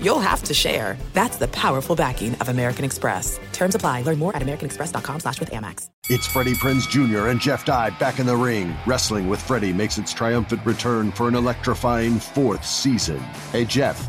you'll have to share. That's the powerful backing of American Express. Terms apply. Learn more at americanexpress.com slash with Amex. It's Freddie Prinze Jr. and Jeff Dye back in the ring. Wrestling with Freddie makes its triumphant return for an electrifying fourth season. Hey, Jeff.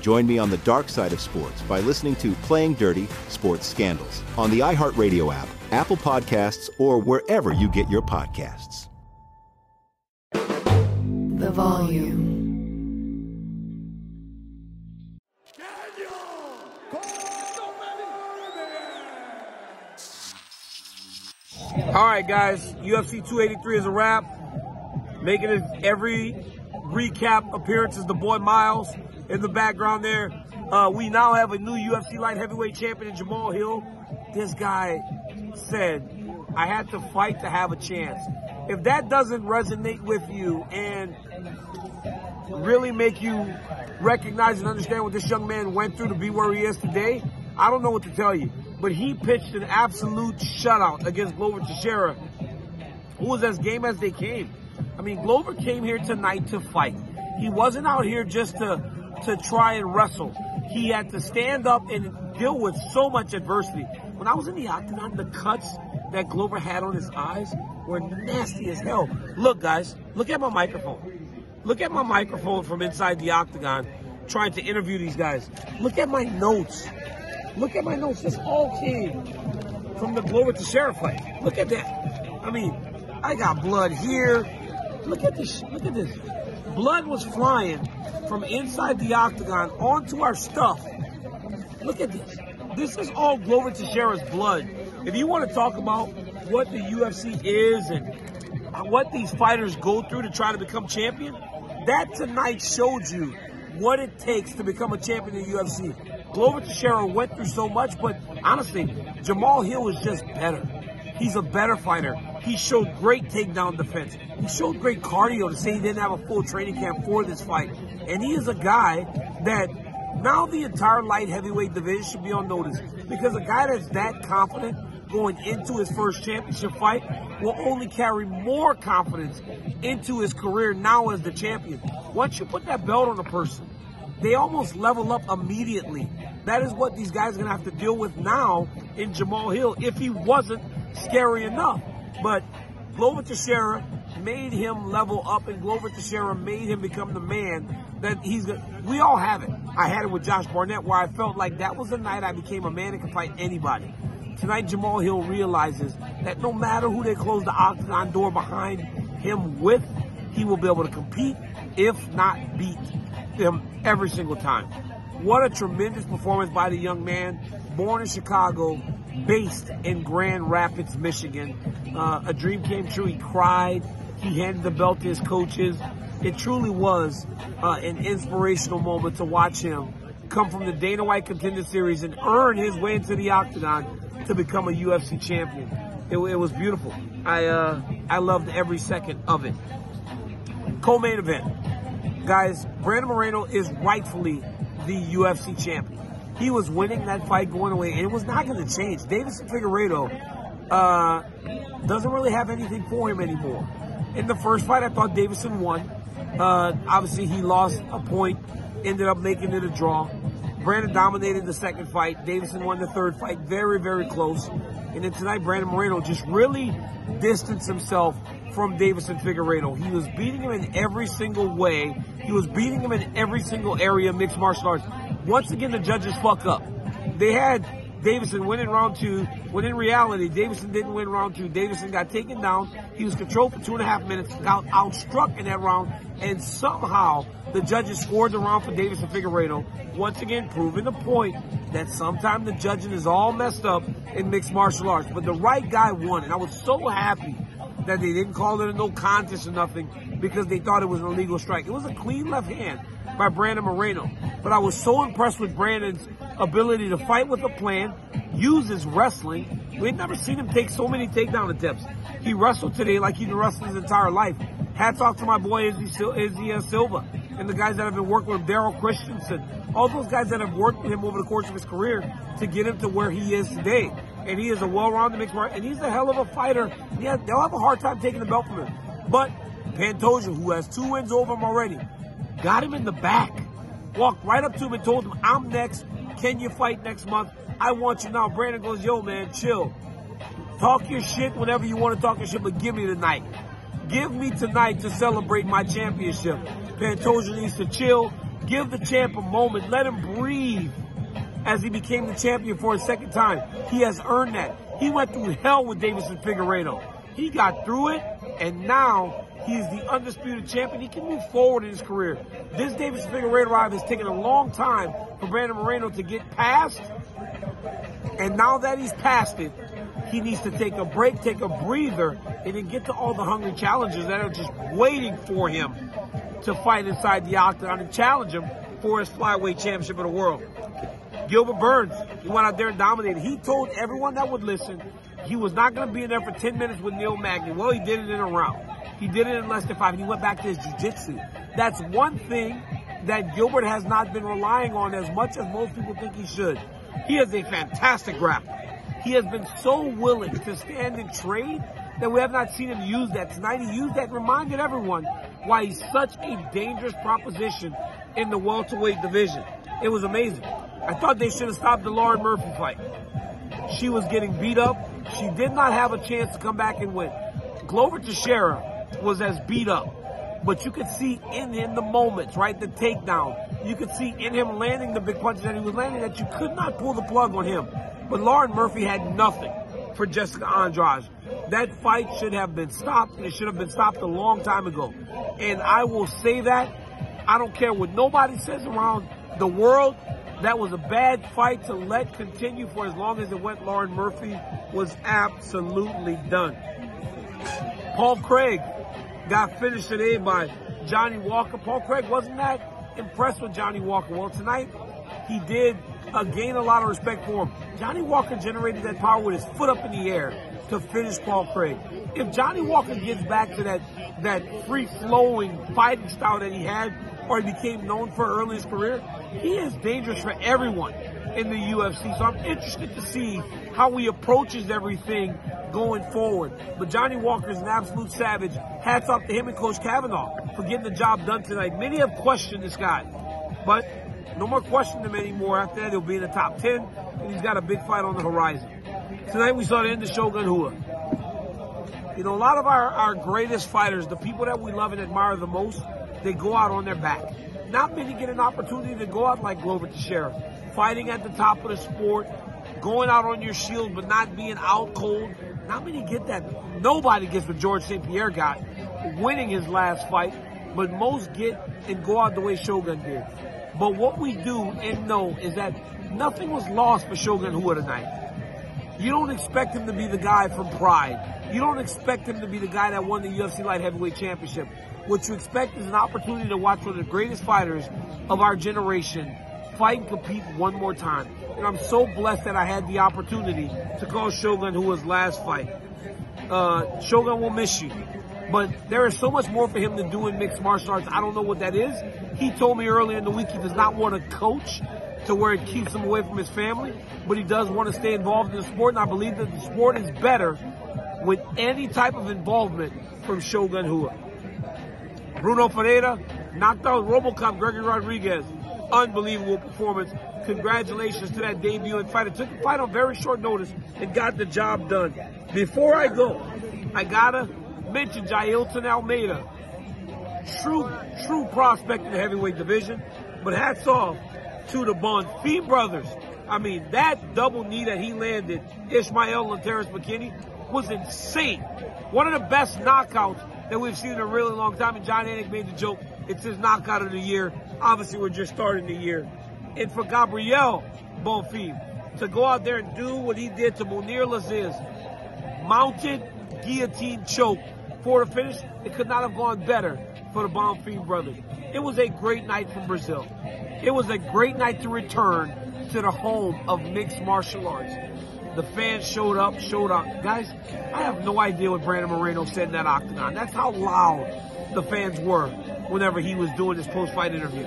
Join me on the dark side of sports by listening to Playing Dirty Sports Scandals on the iHeartRadio app, Apple Podcasts, or wherever you get your podcasts. The volume. All right, guys. UFC 283 is a wrap. Making it every recap appearance is the boy Miles in the background there. Uh, we now have a new UFC light heavyweight champion, Jamahal Hill. This guy said, I had to fight to have a chance. If that doesn't resonate with you and really make you recognize and understand what this young man went through to be where he is today, I don't know what to tell you. But he pitched an absolute shutout against Glover Teixeira, who was as game as they came. I mean, Glover came here tonight to fight. He wasn't out here just to, to try and wrestle. He had to stand up and deal with so much adversity. When I was in the octagon, the cuts that Glover had on his eyes were nasty as hell. Look, guys, look at my microphone. Look at my microphone from inside the octagon trying to interview these guys. Look at my notes. Look at my notes. This all came from the Glover Teixeira fight. Look at that. I mean, I got blood here. Look at this. Look at this. Blood was flying from inside the octagon onto our stuff. Look at this. This is all Glover Teixeira's blood. If you want to talk about what the UFC is and what these fighters go through to try to become champion, that tonight showed you what it takes to become a champion in the UFC. Glover Teixeira went through so much, but honestly, Jamahal Hill is just better. He's a better fighter. He showed great takedown defense. He showed great cardio to say he didn't have a full training camp for this fight. And he is a guy that now the entire light heavyweight division should be on notice because a guy that's that confident going into his first championship fight will only carry more confidence into his career now as the champion. Once you put that belt on a person, they almost level up immediately. That is what these guys are going to have to deal with now in Jamahal Hill if he wasn't scary enough. But Glover Teixeira made him level up, and Glover Teixeira made him become the man that he's to. We all have it. I had it with Josh Barnett where I felt like that was the night I became a man that could fight anybody. Tonight, Jamahal Hill realizes that no matter who they close the octagon door behind him with, he will be able to compete, if not beat them every single time. What a tremendous performance by the young man, born in Chicago, based in Grand Rapids, Michigan. Uh, a dream came true. He cried. He handed the belt to his coaches. It truly was uh, an inspirational moment to watch him come from the Dana White Contender Series and earn his way into the octagon to become a UFC champion. It, it was beautiful. I uh, I loved every second of it. Co-main event, guys. Brandon Moreno is rightfully the UFC champion. He was winning that fight going away, and it was not going to change. Deiveson Figueiredo uh, doesn't really have anything for him anymore. In the first fight, I thought Deiveson won. Uh, obviously, he lost a point, ended up making it a draw. Brandon dominated the second fight. Deiveson won the third fight, very, very close. And then tonight, Brandon Moreno just really distanced himself from Deiveson Figueiredo. He was beating him in every single way. He was beating him in every single area of mixed martial arts. Once again, the judges fuck up. They had Deiveson win in round two, when in reality, Deiveson didn't win round two. Deiveson got taken down. He was controlled for two and a half minutes, got outstruck in that round, and somehow the judges scored the round for Deiveson Figueiredo. Once again, proving the point that sometimes the judging is all messed up in mixed martial arts. But the right guy won, and I was so happy that they didn't call it a no contest or nothing because they thought it was an illegal strike. It was a clean left hand by Brandon Moreno. But I was so impressed with Brandon's ability to fight with a plan, use his wrestling. We had never seen him take so many takedown attempts. He wrestled today like he's been wrestling his entire life. Hats off to my boy Izzy, Izzy uh, Silva and the guys that have been working with Daryl Christensen. All those guys that have worked with him over the course of his career to get him to where he is today. And he is a well-rounded mixed martial, and he's a hell of a fighter. Yeah, they'll have a hard time taking the belt from him. But Pantoja, who has two wins over him already, got him in the back, walked right up to him and told him, I'm next. Can you fight next month? I want you now. Brandon goes, yo, man, chill. Talk your shit whenever you want to talk your shit, but give me tonight. Give me tonight to celebrate my championship. Pantoja needs to chill. Give the champ a moment. Let him breathe as he became the champion for a second time. He has earned that. He went through hell with Deiveson Figueiredo. He got through it, and now he is the undisputed champion. He can move forward in his career. This Deiveson Figueiredo ride has taken a long time for Brandon Moreno to get past. And now that he's past it, he needs to take a break, take a breather, and then get to all the hungry challengers that are just waiting for him to fight inside the octagon and challenge him for his flyweight championship of the world. Gilbert Burns, he went out there and dominated. He told everyone that would listen he was not going to be in there for 10 minutes with Neil Magny. Well, he did it in a round. He did it in less than five, and he went back to his jiu-jitsu. That's one thing that Gilbert has not been relying on as much as most people think he should. He is a fantastic grappler. He has been so willing to stand and trade that we have not seen him use that. Tonight he used that and reminded everyone why he's such a dangerous proposition in the welterweight division. It was amazing. I thought they should have stopped the Lauren Murphy fight. She was getting beat up. She did not have a chance to come back and win. Glover Teixeira was as beat up. But you could see in him the moments, right? The takedown. You could see in him landing the big punches that he was landing that you could not pull the plug on him. But Lauren Murphy had nothing for Jessica Andrade. That fight should have been stopped, and it should have been stopped a long time ago. And I will say that. I don't care what nobody says around the world. That was a bad fight to let continue for as long as it went. Lauren Murphy was absolutely done. Paul Craig got finished today by Johnny Walker. Paul Craig wasn't that impressed with Johnny Walker. Well, tonight he did uh, gain a lot of respect for him. Johnny Walker generated that power with his foot up in the air to finish Paul Craig. If Johnny Walker gets back to that that free flowing fighting style that he had, or he became known for early in his career, he is dangerous for everyone in the UFC. So I'm interested to see how he approaches everything going forward. But Johnny Walker is an absolute savage. Hats off to him and Coach Kavanagh for getting the job done tonight. Many have questioned this guy, but no more questioning him anymore. After that, he'll be in the top 10, and he's got a big fight on the horizon. Tonight, we saw the end of Shogun Rua. You know, a lot of our, our greatest fighters, the people that we love and admire the most, they go out on their back. Not many get an opportunity to go out like Glover Teixeira, fighting at the top of the sport, going out on your shield but not being out cold. Not many get that. Nobody gets what George St. Pierre got, winning his last fight, but most get and go out the way Shogun did. But what we do and know is that nothing was lost for Shogun Rua tonight. You don't expect him to be the guy from Pride. You don't expect him to be the guy that won the UFC Light Heavyweight Championship. What you expect is an opportunity to watch one of the greatest fighters of our generation fight and compete one more time. And I'm so blessed that I had the opportunity to call Shogun Rua's last fight. Uh, Shogun will miss you. But there is so much more for him to do in mixed martial arts. I don't know what that is. He told me earlier in the week he does not want to coach to where it keeps him away from his family, but he does want to stay involved in the sport. And I believe that the sport is better with any type of involvement from Shogun Rua. Bruno Ferreira knocked out Robocop Gregory Rodrigues. Unbelievable performance. congratulations to that debut and fighter. Took the fight on very short notice and got the job done. Before I go, I gotta mention Jailton Almeida. True, true prospect in the heavyweight division. But hats off to the Bonfim brothers. I mean, that double knee that he landed, Ismael and Terrence McKinney, was insane. One of the best knockouts that we've seen in a really long time. And Jon Anik made the joke, it's his knockout of the year. Obviously, we're just starting the year. And for Gabriel Bonfim to go out there and do what he did to Mounir Lazzez, mounted guillotine choke for the finish, it could not have gone better for the Bonfim brothers. It was a great night from Brazil. It was a great night to return to the home of mixed martial arts. The fans showed up, showed up. Guys, I have no idea what Brandon Moreno said in that octagon. That's how loud the fans were whenever he was doing his post-fight interview.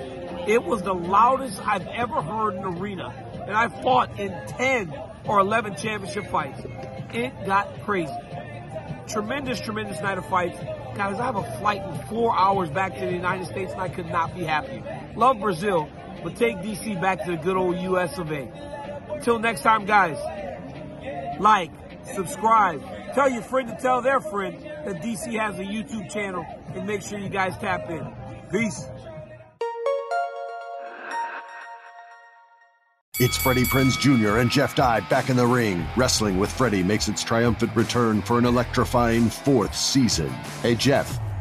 It was the loudest I've ever heard in an arena. And I fought in 10 or 11 championship fights. It got crazy. Tremendous, tremendous night of fights. Guys, I have a flight in four hours back to the United States and I could not be happier. Love Brazil, but take DC back to the good old US of A. Until next time, guys, like, subscribe, tell your friend to tell their friend that DC has a YouTube channel and make sure you guys tap in. Peace. It's Freddie Prinze Jr. and Jeff Dye back in the ring. Wrestling with Freddie makes its triumphant return for an electrifying fourth season. Hey, Jeff.